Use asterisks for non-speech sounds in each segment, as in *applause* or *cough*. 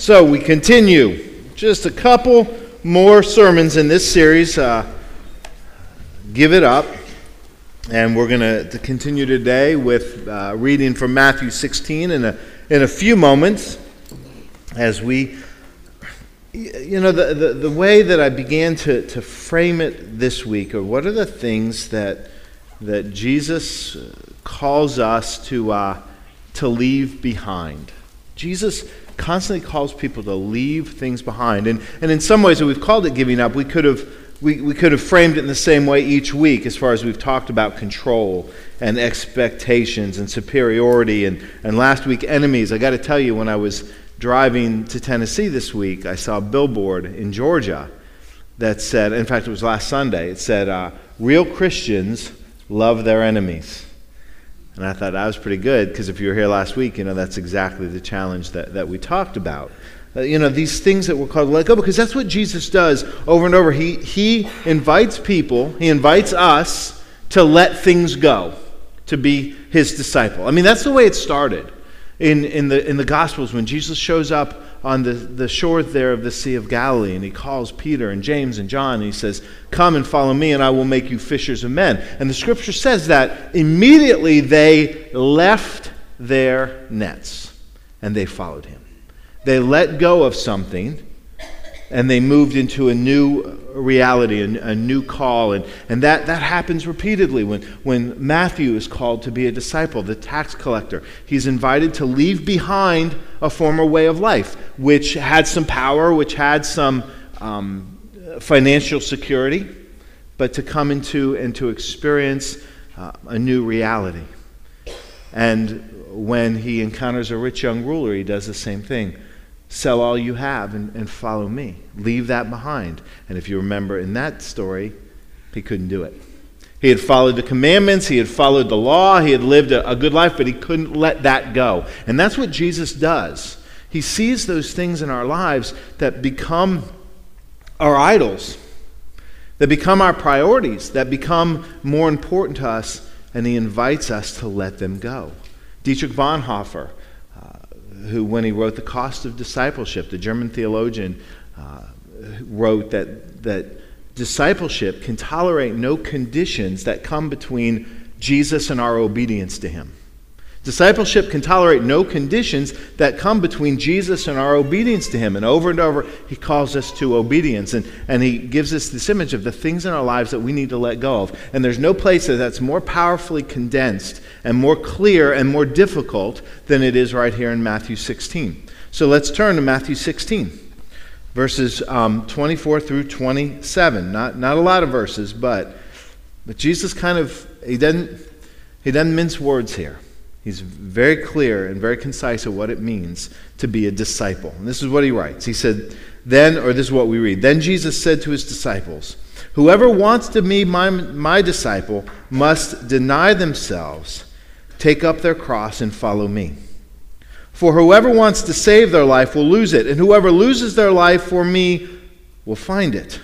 So we continue. Just a couple more sermons in this series. Uh, give it up. And we're going to continue today with uh, reading from Matthew 16 in a, in a few moments as we, you know, the, the, the way that I began to, to frame it this week, or what are the things that, that Jesus calls us to, uh, to leave behind? Jesus constantly calls people to leave things behind. And, and in some ways, we've called it giving up, we could have. We, we could have framed it in the same way each week as far as we've talked about control and expectations and superiority and, and last week enemies. I got to tell you, when I was driving to Tennessee this week, I saw a billboard in Georgia that said, in fact, it was last Sunday, it said, uh, Real Christians love their enemies. And I thought that was pretty good because if you were here last week, you know, that's exactly the challenge that, that we talked about. Uh, you know, these things that we're called to let go because that's what Jesus does over and over. He, he invites people, he invites us to let things go, to be his disciple. I mean, that's the way it started in, in, the, in the Gospels when Jesus shows up on the, the shore there of the Sea of Galilee, and he calls Peter and James and John, and he says, Come and follow me, and I will make you fishers of men. And the scripture says that immediately they left their nets and they followed him. They let go of something and they moved into a new reality, a, a, new call. And, and that, that happens repeatedly when, when Matthew is called to be a disciple, the tax collector. He's invited to leave behind a former way of life, which had some power, which had some um, financial security, but to come into and to experience uh, a new reality. And when he encounters a rich young ruler, he does the same thing Sell all you have and, and follow me. Leave that behind. And if you remember in that story, he couldn't do it. He had followed the commandments, he had followed the law, he had lived a, a, good life, but he couldn't let that go. And that's what Jesus does. He sees those things in our lives that become our idols, that become our priorities, that become more important to us, and he invites us to let them go. Dietrich Bonhoeffer who, when he wrote The Cost of Discipleship, the German theologian, uh, wrote that, that discipleship can tolerate no conditions that come between Jesus and our obedience to him. Discipleship can tolerate no conditions that come between Jesus and our obedience to Him. And over and over, He calls us to obedience. And, and He gives us this image of the things in our lives that we need to let go of. And there's no place that that's more powerfully condensed and more clear and more difficult than it is right here in Matthew 16. So let's turn to Matthew 16, verses um, 24 through 27. Not, not a lot of verses, but, but Jesus kind of, He doesn't, he doesn't mince words here. He's very clear and very concise of what it means to be a disciple. And this is what he writes. He said, Then, or this is what we read, then Jesus said to his disciples, Whoever wants to be my, my disciple must deny themselves, take up their cross, and follow me. For whoever wants to save their life will lose it, and whoever loses their life for me will find it.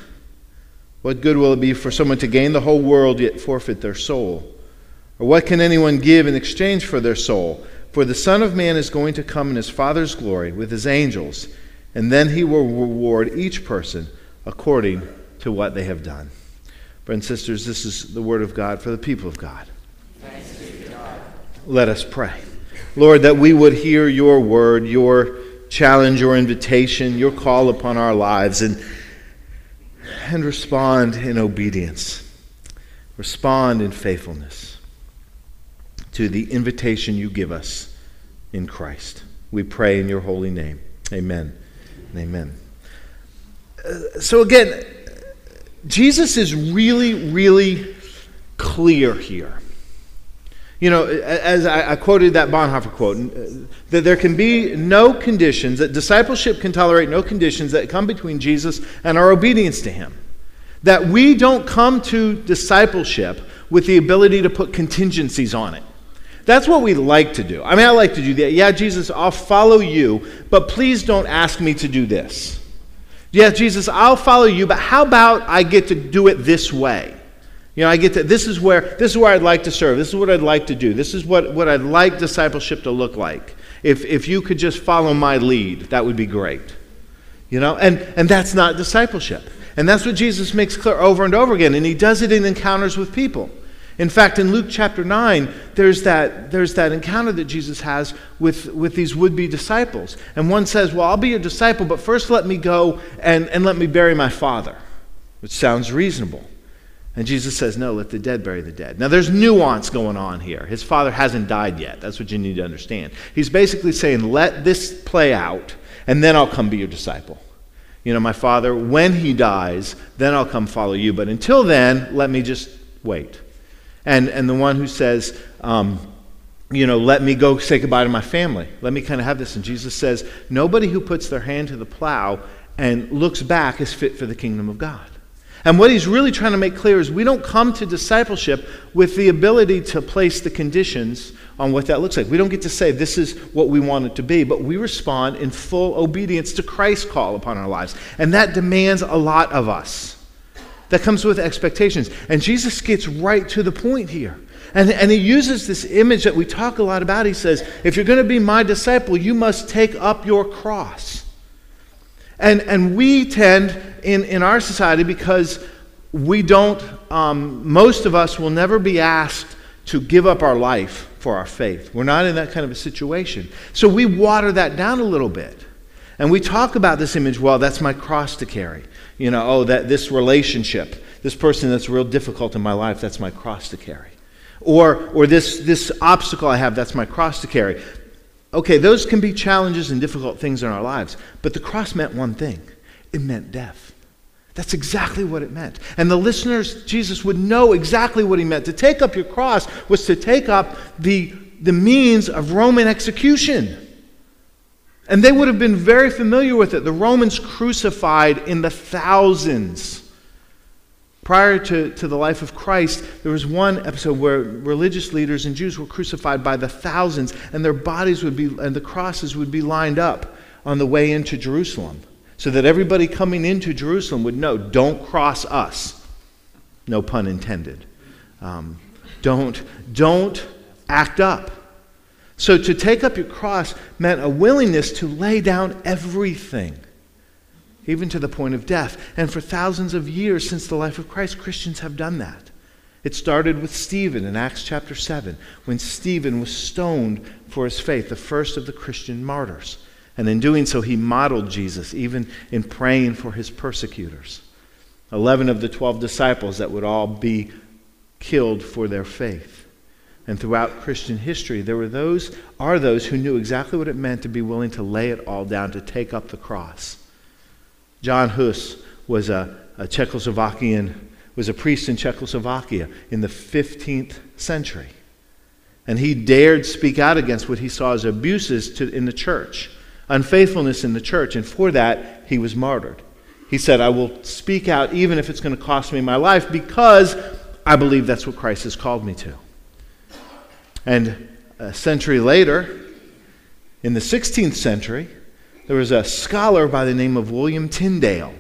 What good will it be for someone to gain the whole world yet forfeit their soul? Or what can anyone give in exchange for their soul? For the Son of Man is going to come in his Father's glory with his angels, and then he will reward each person according to what they have done. Brothers and sisters, this is the word of God for the people of God. God. Let us pray. Lord, that we would hear your word, your challenge, your invitation, your call upon our lives, and, and respond in obedience, respond in faithfulness to the invitation you give us in Christ. We pray in your holy name. Amen. Amen. Uh, so, again, Jesus is really, really clear here. You know, as I, quoted that Bonhoeffer quote, uh, that there can be no conditions, that discipleship can tolerate no conditions that come between Jesus and our obedience to him. That we don't come to discipleship with the ability to put contingencies on it. That's what we like to do. I mean, I like to do that. Yeah, Jesus, I'll follow you, but please don't ask me to do this. Yeah, Jesus, I'll follow you, but how about I get to do it this way? You know, I get to this is where this is where I'd like to serve. This is what I'd like to do. This is what, what I'd like discipleship to look like. If, if you could just follow my lead, that would be great. You know, and, and that's not discipleship. And that's what Jesus makes clear over and over again. And he does it in encounters with people. In fact, in Luke chapter 9, there's that, there's that encounter that Jesus has with, with these would be disciples. And one says, Well, I'll be your disciple, but first let me go and, and let me bury my father, which sounds reasonable. And Jesus says, No, let the dead bury the dead. Now, there's nuance going on here. His father hasn't died yet. That's what you need to understand. He's basically saying, Let this play out, and then I'll come be your disciple. You know, my father, when he dies, then I'll come follow you. But until then, let me just wait. And, and the one who says, um, you know, let me go say goodbye to my family. Let me kind of have this. And Jesus says, nobody who puts their hand to the plow and looks back is fit for the kingdom of God. And what he's really trying to make clear is we don't come to discipleship with the ability to place the conditions on what that looks like. We don't get to say this is what we want it to be, but we respond in full obedience to Christ's call upon our lives. And that demands a lot of us. That comes with expectations. And Jesus gets right to the point here. And, and he uses this image that we talk a lot about. He says, If you're going to be my disciple, you must take up your cross. And, and we tend in, in our society, because we don't, um, most of us will never be asked to give up our life for our faith. We're not in that kind of a situation. So we water that down a little bit. And we talk about this image, well, that's my cross to carry. You know, oh, that this relationship, this person that's real difficult in my life, that's my cross to carry. Or, or this, this obstacle I have, that's my cross to carry. Okay, those can be challenges and difficult things in our lives, but the cross meant one thing it meant death. That's exactly what it meant. And the listeners, Jesus would know exactly what he meant. To take up your cross was to take up the, the means of Roman execution. And they would have been very familiar with it. The Romans crucified in the thousands. Prior to, to the life of Christ, there was one episode where religious leaders and Jews were crucified by the thousands, and their bodies would be, and the crosses would be lined up on the way into Jerusalem, so that everybody coming into Jerusalem would know don't cross us. No pun intended. Um, don't, don't act up. So to take up your cross meant a willingness to lay down everything, even to the point of death. And for thousands of years since the life of Christ, Christians have done that. It started with Stephen in Acts chapter 7, when Stephen was stoned for his faith, the first of the Christian martyrs. And in doing so, he modeled Jesus, even in praying for his persecutors. Eleven of the twelve disciples that would all be killed for their faith. And throughout Christian history, there were those, are those who knew exactly what it meant to be willing to lay it all down, to take up the cross. John Hus was a, a Czechoslovakian, was a priest in Czechoslovakia in the 15th century. And he dared speak out against what he saw as abuses to, in the church, unfaithfulness in the church, and for that he was martyred. He said, I will speak out even if it's going to cost me my life because I believe that's what Christ has called me to. And a century later, in the 16th century, there was a scholar by the name of William Tyndale.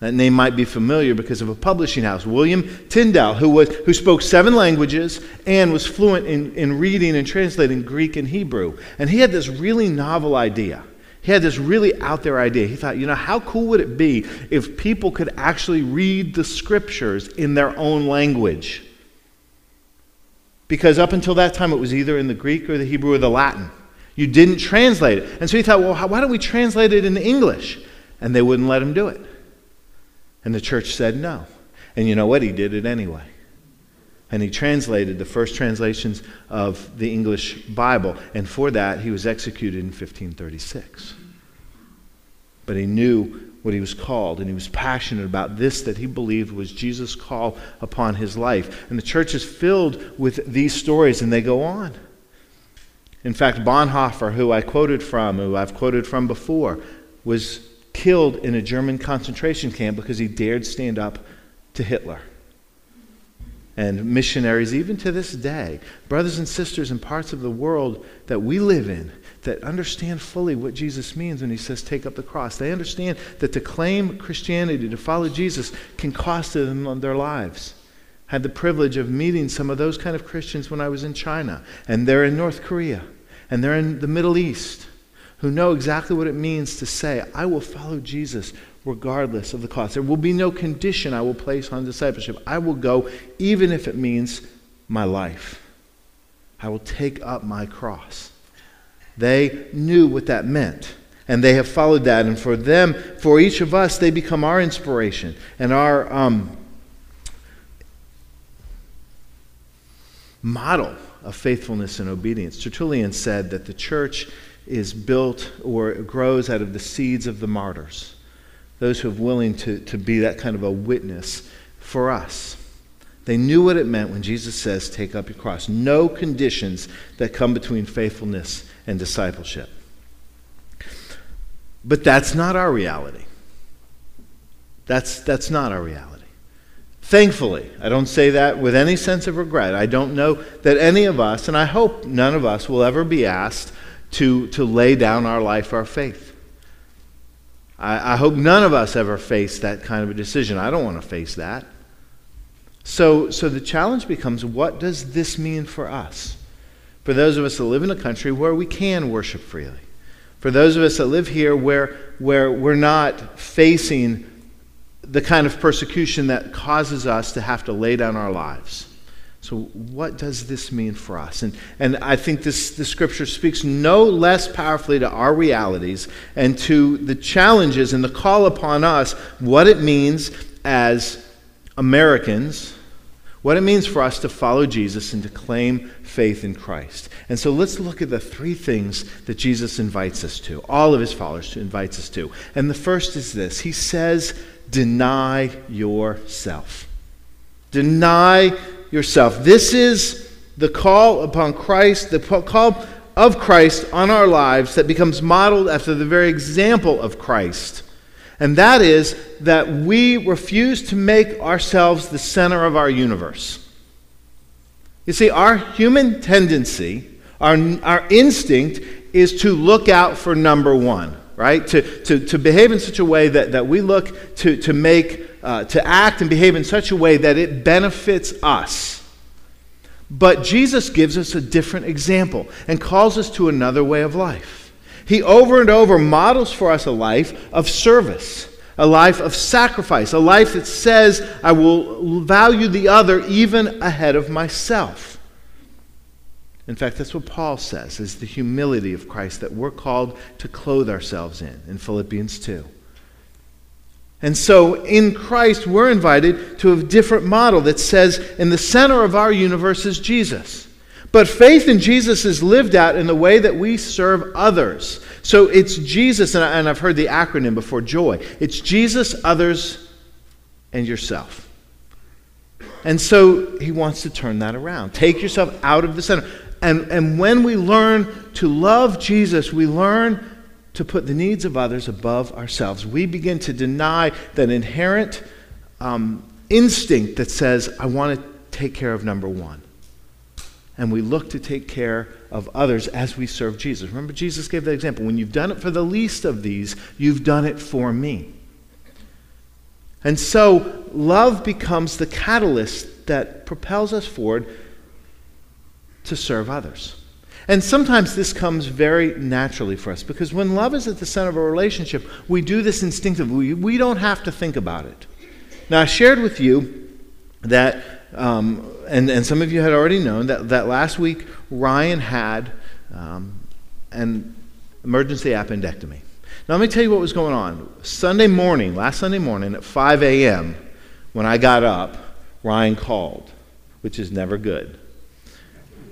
That name might be familiar because of a publishing house. William Tyndale, who, was, who spoke seven languages and was fluent in, in reading and translating Greek and Hebrew. And he had this really novel idea. He had this really out there idea. He thought, you know, how cool would it be if people could actually read the scriptures in their own language? Because up until that time, it was either in the Greek or the Hebrew or the Latin. You didn't translate it. And so he thought, well, how, why don't we translate it into English? And they wouldn't let him do it. And the church said no. And you know what? He did it anyway. And he translated the first translations of the English Bible. And for that, he was executed in 1536. But he knew what he was called, and he was passionate about this that he believed was Jesus' call upon his life. And the church is filled with these stories, and they go on. In fact, Bonhoeffer, who I quoted from, who I've quoted from before, was killed in a German concentration camp because he dared stand up to Hitler. And missionaries, even to this day, brothers and sisters in parts of the world that we live in, that understand fully what Jesus means when he says take up the cross. They understand that to claim Christianity, to follow Jesus, can cost them their lives. I had the privilege of meeting some of those kind of Christians when I was in China, and they're in North Korea. and they're in the Middle East who know exactly what it means to say, I will follow Jesus regardless of the cost. There will be no condition I will place on discipleship. I will go even if it means my life. I will take up my cross. They knew what that meant, and they have followed that. And for them, for each of us, they become our inspiration and our um, model of faithfulness and obedience. Tertullian said that the church is built or grows out of the seeds of the martyrs, those who are willing to, to be that kind of a witness for us. They knew what it meant when Jesus says, Take up your cross. No conditions that come between faithfulness and discipleship. But that's not our reality. That's, that's not our reality. Thankfully, I don't say that with any sense of regret. I don't know that any of us, and I hope none of us, will ever be asked to, to lay down our life, our faith. I, I hope none of us ever face that kind of a decision. I don't want to face that. So, so the challenge becomes what does this mean for us? For those of us that live in a country where we can worship freely. For those of us that live here where, where we're not facing the kind of persecution that causes us to have to lay down our lives. So, what does this mean for us? And, and I think this, the scripture speaks no less powerfully to our realities and to the challenges and the call upon us, what it means as Americans, what it means for us to follow Jesus and to claim faith in Christ. And so let's look at the three things that Jesus invites us to, all of his followers invites us to. And the first is this He says, Deny yourself. Deny yourself. This is the call upon Christ, the call of Christ on our lives that becomes modeled after the very example of Christ. And that is that we refuse to make ourselves the center of our universe. You see, our human tendency, our, our instinct, is to look out for number one, right? To, to, to behave in such a way that, that we look to, to make uh, to act and behave in such a way that it benefits us. But Jesus gives us a different example and calls us to another way of life. He over and over models for us a life of service, a life of sacrifice, a life that says, I will value the other even ahead of myself. In fact, that's what Paul says is the humility of Christ that we're called to clothe ourselves in in Philippians 2. And so in Christ, we're invited to a different model that says in the center of our universe is Jesus. But faith in Jesus is lived out in the way that we serve others. So it's Jesus, and I've heard the acronym before JOY. It's Jesus, others, and yourself. And so he wants to turn that around. Take yourself out of the center. And, and when we learn to love Jesus, we learn to put the needs of others above ourselves. We begin to deny that inherent um, instinct that says, I want to take care of number one. And we look to take care of others as we serve Jesus. Remember, Jesus gave that example. When you've done it for the least of these, you've done it for me. And so, love becomes the catalyst that propels us forward to serve others. And sometimes this comes very naturally for us because when love is at the center of a relationship, we do this instinctively. We, we don't have to think about it. Now, I shared with you that, um, and, and some of you had already known, that, that last week Ryan had um, an emergency appendectomy. Now, let me tell you what was going on. Sunday morning, last Sunday morning at 5 a.m., when I got up, Ryan called, which is never good.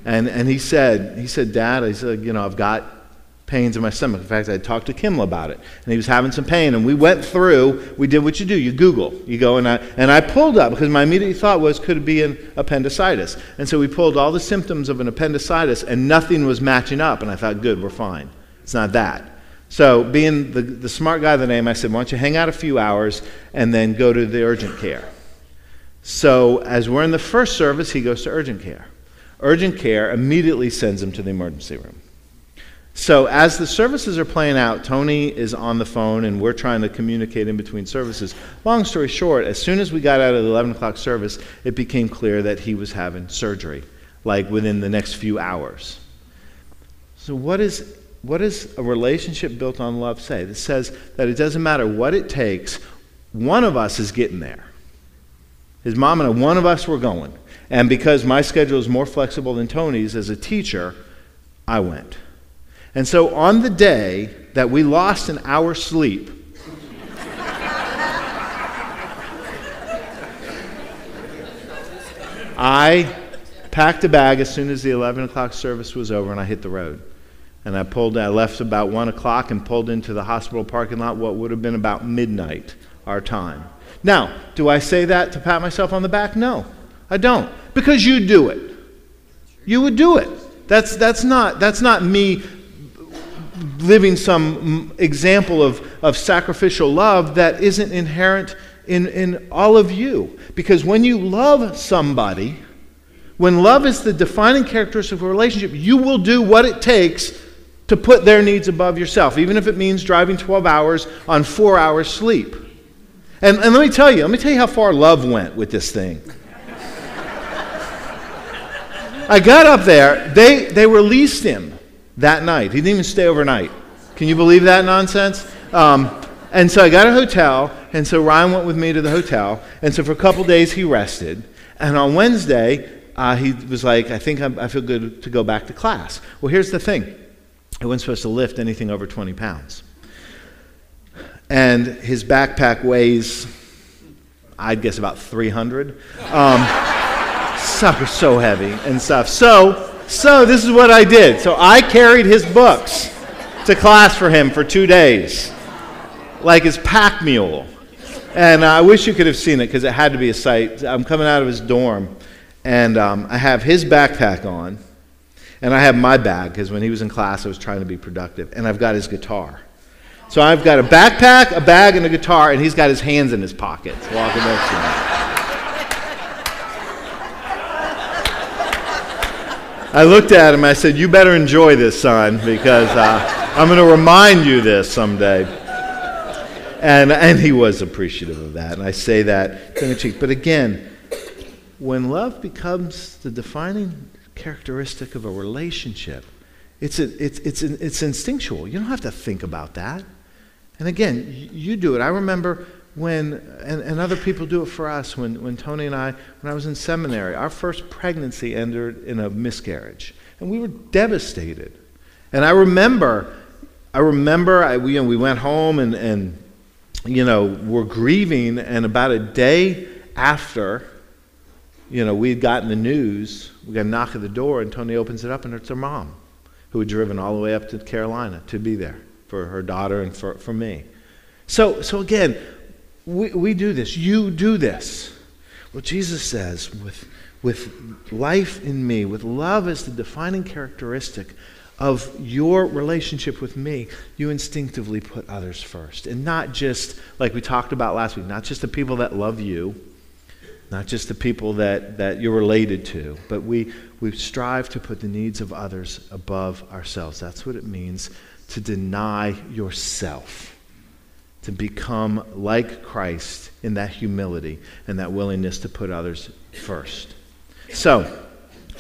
And, and he said, he said, Dad, I said, you know, I've got pains in my stomach. In fact, I talked to Kimmel about it, and he was having some pain. And we went through, we did what you do. You Google. You go, and I, and I pulled up, because my immediate thought was, could it be an appendicitis? And so we pulled all the symptoms of an appendicitis, and nothing was matching up. And I thought, good, we're fine. It's not that. So, being the, the smart guy of the name, I said, why don't you hang out a few hours and then go to the urgent care? So, as we're in the first service, he goes to urgent care. Urgent care immediately sends him to the emergency room. So, as the services are playing out, Tony is on the phone and we're trying to communicate in between services. Long story short, as soon as we got out of the 11 o'clock service, it became clear that he was having surgery, like within the next few hours. So, what, is, what does a relationship built on love say? It says that it doesn't matter what it takes, one of us is getting there. His mom and I, one of us were going. And because my schedule is more flexible than Tony's as a teacher, I went. And so on the day that we lost an hour's sleep, I packed a bag as soon as the 11 o'clock service was over and I hit the road. And I pulled, I left about 1 o'clock and pulled into the hospital parking lot what would have been about midnight, our time. Now, do I say that to pat myself on the back? No, I don't. Because you do it. You would do it. That's, that's, not, that's not me living some example of, of sacrificial love that isn't inherent in, in all of you. Because when you love somebody, when love is the defining characteristic of a relationship, you will do what it takes to put their needs above yourself, even if it means driving 12 hours on four hours sleep. And, and let me tell you, let me tell you how far love went with this thing. *laughs* I got up there, they, they released him that night. He didn't even stay overnight. Can you believe that nonsense? Um, and so I got a hotel, and so Ryan went with me to the hotel. And so for a couple days, he rested. And on Wednesday, uh, he was like, I think I'm, i feel good to go back to class. Well, here's the thing I wasn't supposed to lift anything over 20 pounds and his backpack weighs, I'd guess, about 300. Um, *laughs* sucker's so heavy and stuff. So, so this is what I did. So I carried his books to class for him for two days, like his pack mule. And I wish you could have seen it because it had to be a sight. I'm coming out of his dorm, and um, I have his backpack on, and I have my bag because when he was in class, I was trying to be productive, and I've got his guitar. So I've got a backpack, a bag, and a guitar, and he's got his hands in his pockets walking next to me. I looked at him. I said, "You better enjoy this, son, because uh, I'm going to remind you this someday." And and he was appreciative of that, and I say that tongue in cheek. But again, when love becomes the defining characteristic of a relationship, it's, a, it's, it's, it's instinctual. You don't have to think about that. And again, you do it. I remember when, and, and other people do it for us, when, when Tony and I, when I was in seminary, our first pregnancy ended in a miscarriage. And we were devastated. And I remember, I remember, I, we, you know, we went home and, and, you know, we're grieving, and about a day after, you know, we had gotten the news, we got a knock at the door, and Tony opens it up, and it's her mom, who had driven all the way up to Carolina to be there for her daughter and for, for me. So, so again, we, we do this. You do this. Well, Jesus says, with, with life in me, with love as the defining characteristic of your relationship with me, you instinctively put others first. And not just, like we talked about last week, not just the people that love you, not just the people that, that you're related to, but we, we strive to put the needs of others above ourselves. That's what it means to deny yourself, to become like Christ in that humility and that willingness to put others first. So,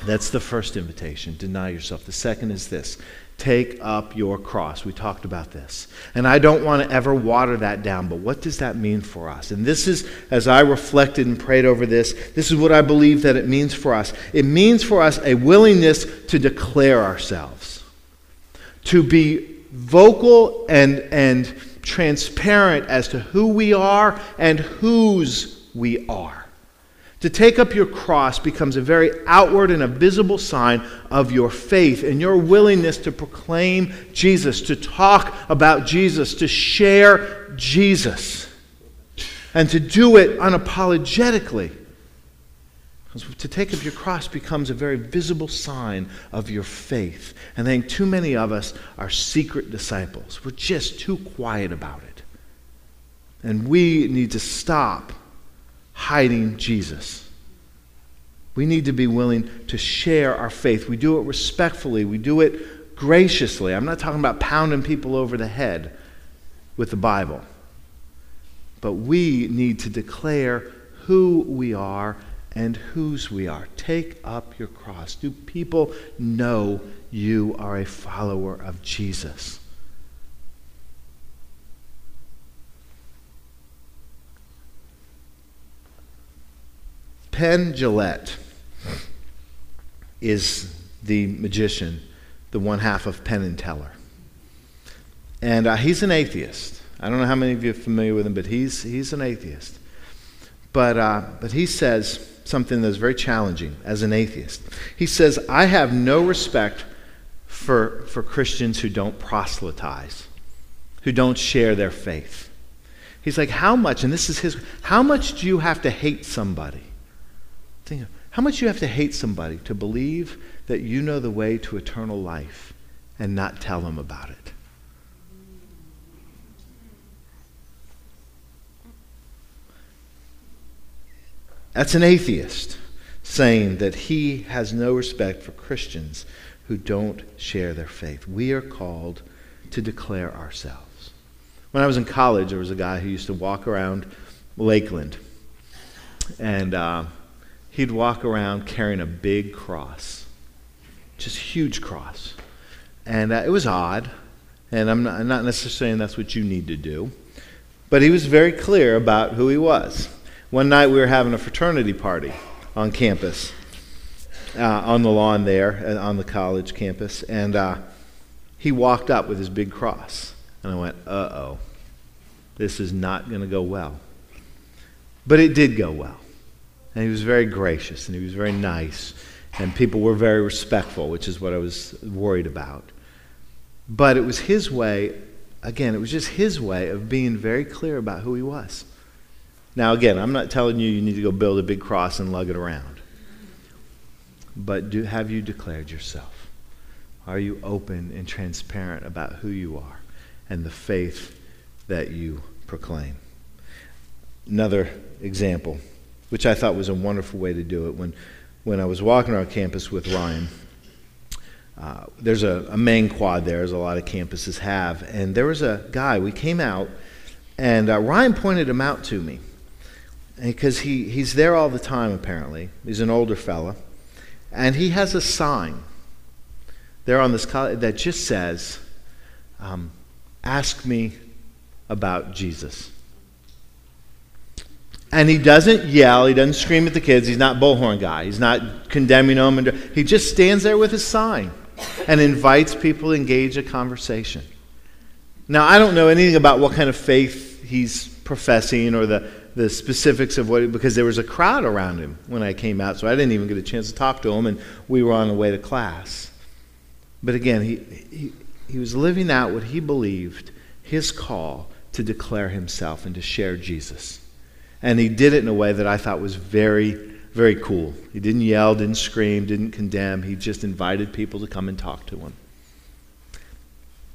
that's the first invitation deny yourself. The second is this take up your cross. We talked about this. And I don't want to ever water that down, but what does that mean for us? And this is, as I reflected and prayed over this, this is what I believe that it means for us. It means for us a willingness to declare ourselves, to be vocal and, and transparent as to who we are and whose we are. To take up your cross becomes a very outward and a visible sign of your faith and your willingness to proclaim Jesus, to talk about Jesus, to share Jesus, and to do it unapologetically. To take up your cross becomes a very visible sign of your faith. And I think too many of us are secret disciples. We're just too quiet about it. And we need to stop hiding Jesus. We need to be willing to share our faith. We do it respectfully, we do it graciously. I'm not talking about pounding people over the head with the Bible. But we need to declare who we are and whose we are. Take up your cross. Do people know you are a follower of Jesus. Penn Jillette is the magician, the one half of Penn and Teller. And uh, he's an atheist. I don't know how many of you are familiar with him, but he's, he's an atheist. But, uh, but he says something that's very challenging as an atheist. He says, I have no respect for, for Christians who don't proselytize, who don't share their faith. He's like, how much, and this is his, how much do you have to hate somebody? Think of, how much do you have to hate somebody to believe that you know the way to eternal life and not tell them about it? That's an atheist saying that he has no respect for Christians who don't share their faith. We are called to declare ourselves. When I was in college, there was a guy who used to walk around Lakeland, and uh, he'd walk around carrying a big cross, just huge cross. And uh, it was odd, and I'm not, I'm not necessarily saying that's what you need to do, but he was very clear about who he was. One night we were having a fraternity party on campus, uh, on the lawn there, uh, on the college campus, and uh, he walked up with his big cross. And I went, uh oh, this is not going to go well. But it did go well. And he was very gracious and he was very nice. And people were very respectful, which is what I was worried about. But it was his way, again, it was just his way of being very clear about who he was. Now, again, I'm not telling you you need to go build a big cross and lug it around. But do, have you declared yourself? Are you open and transparent about who you are and the faith that you proclaim? Another example, which I thought was a wonderful way to do it, when, when I was walking around campus with Ryan, uh, there's a, a main quad there, as a lot of campuses have, and there was a guy, we came out, and uh, Ryan pointed him out to me because he, he's there all the time, apparently. He's an older fella. And he has a sign there on this college that just says, um, Ask me about Jesus. And he doesn't yell, he doesn't scream at the kids, he's not bullhorn guy, he's not condemning them. And he just stands there with his sign and invites people to engage a conversation. Now, I don't know anything about what kind of faith he's professing or the the specifics of what, because there was a crowd around him when I came out, so I didn't even get a chance to talk to him, and we were on the way to class. But again, he, he, he was living out what he believed his call to declare himself and to share Jesus. And he did it in a way that I thought was very, very cool. He didn't yell, didn't scream, didn't condemn. He just invited people to come and talk to him.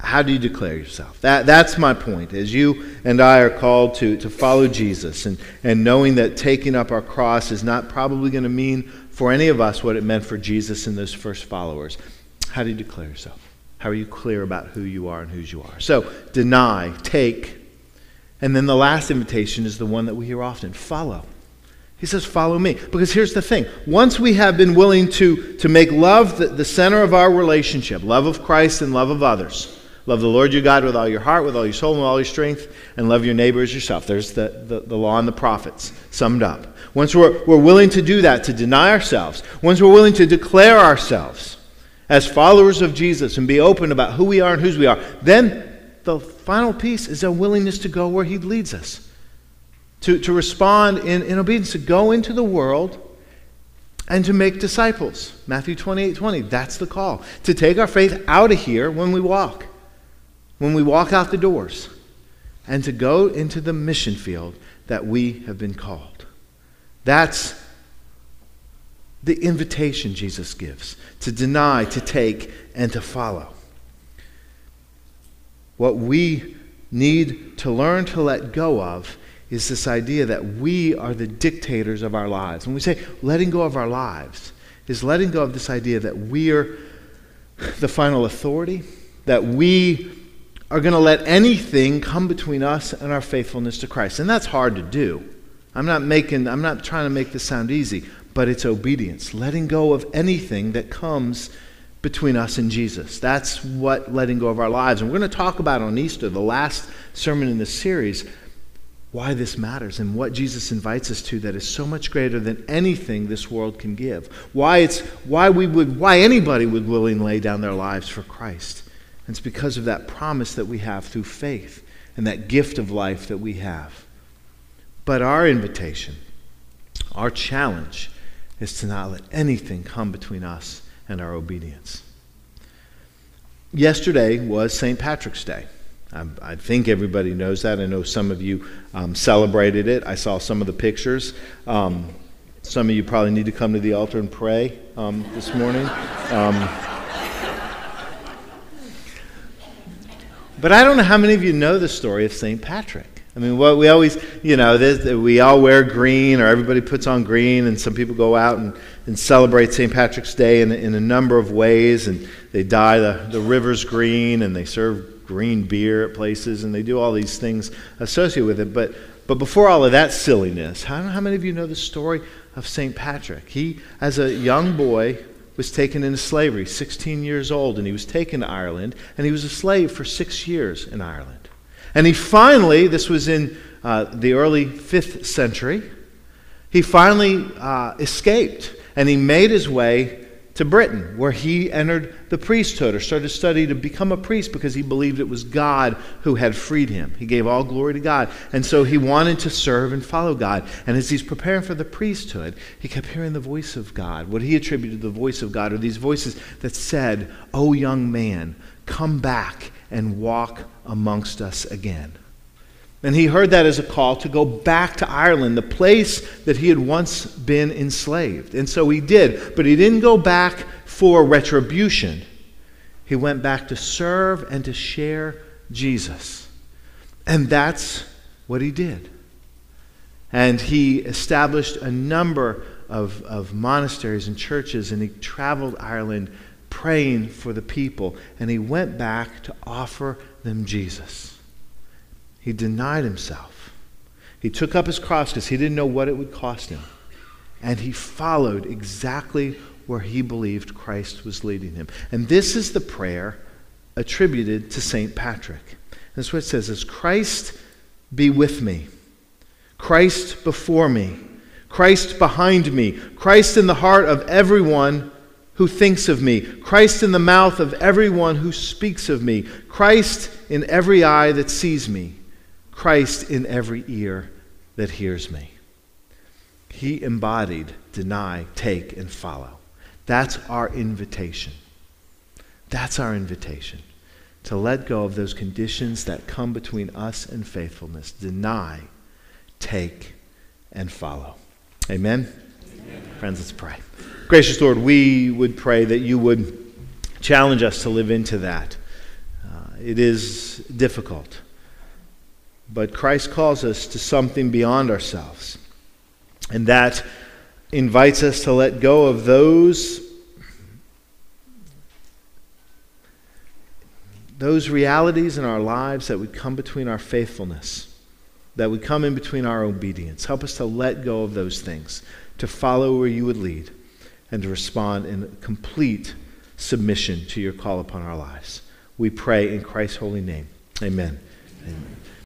How do you declare yourself? That, that's my point. As you and I are called to, to follow Jesus and, and knowing that taking up our cross is not probably going to mean for any of us what it meant for Jesus and those first followers. How do you declare yourself? How are you clear about who you are and whose you are? So, deny, take, and then the last invitation is the one that we hear often follow. He says, Follow me. Because here's the thing once we have been willing to, to make love the, the center of our relationship, love of Christ and love of others, Love the Lord your God with all your heart, with all your soul, and with all your strength, and love your neighbor as yourself. There's the, the, the, law and the prophets summed up. Once we're, we're willing to do that, to deny ourselves, once we're willing to declare ourselves as followers of Jesus and be open about who we are and whose we are, then the final piece is a willingness to go where He leads us, to, to respond in, in obedience, to go into the world and to make disciples. Matthew 28 20, that's the call. To take our faith out of here when we walk when we walk out the doors and to go into the mission field that we have been called. That's the invitation Jesus gives to deny, to take, and to follow. What we need to learn to let go of is this idea that we are the dictators of our lives. When we say letting go of our lives, is letting go of this idea that we are the final authority, that we are going to let anything come between us and our faithfulness to Christ. And that's hard to do. I'm not making I'm not trying to make this sound easy, but it's obedience, letting go of anything that comes between us and Jesus. That's what letting go of our lives. And we're going to talk about on Easter, the last sermon in this series, why this matters and what Jesus invites us to that is so much greater than anything this world can give. Why it's why we would why anybody would willingly lay down their lives for Christ. It's because of that promise that we have through faith and that gift of life that we have. But our invitation, our challenge is to not let anything come between us and our obedience. Yesterday was St. Patrick's Day. I, I, think everybody knows that. I know some of you um, celebrated it. I saw some of the pictures. Um, some of you probably need to come to the altar and pray um, this morning. But I don't know how many of you know the story of St. Patrick. I mean, what we always, you know, we all wear green, or everybody puts on green, and some people go out and, and celebrate St. Patrick's Day in, in a number of ways, and they dye the, the rivers green, and they serve green beer at places, and they do all these things associated with it. But, but before all of that silliness, how, how many of you know the story of St. Patrick? He, as a young boy, was taken into slavery, 16 years old, and he was taken to Ireland, and he was a slave for six years in Ireland. And he finally, this was in uh, the early 5th century, he finally uh, escaped and he made his way to Britain, where he entered the priesthood or started study to become a priest because he believed it was God who had freed him. He gave all glory to God. And so he wanted to serve and follow God. And as he's preparing for the priesthood, he kept hearing the voice of God. What he attributed to the voice of God are these voices that said, O young man, come back and walk amongst us again. And he heard that as a call to go back to Ireland, the place that he had once been enslaved. And so he did, but he didn't go back for retribution. He went back to serve and to share Jesus. And that's what he did. And he established a number of, of monasteries and churches, and he traveled Ireland praying for the people. And he went back to offer them Jesus. He denied himself. He took up his cross because he didn't know what it would cost him. And he followed exactly where he believed Christ was leading him. And this is the prayer attributed to St. Patrick. That's what it says is Christ be with me. Christ before me. Christ behind me. Christ in the heart of everyone who thinks of me, Christ in the mouth of everyone who speaks of me, Christ in every eye that sees me, Christ in every ear that hears me. He embodied deny, take, and follow. That's our invitation. That's our invitation to let go of those conditions that come between us and faithfulness. Deny, take, and follow. Amen? Amen. Friends, let's pray. Gracious Lord, we would pray that you would challenge us to live into that. Uh, it is difficult, but Christ calls us to something beyond ourselves, and that invites us to let go of those. Those realities in our lives that would come between our faithfulness, that would come in between our obedience. Help us to let go of those things, to follow where you would lead and to respond in complete submission to your call upon our lives. We pray in Christ's holy name. Amen. Amen.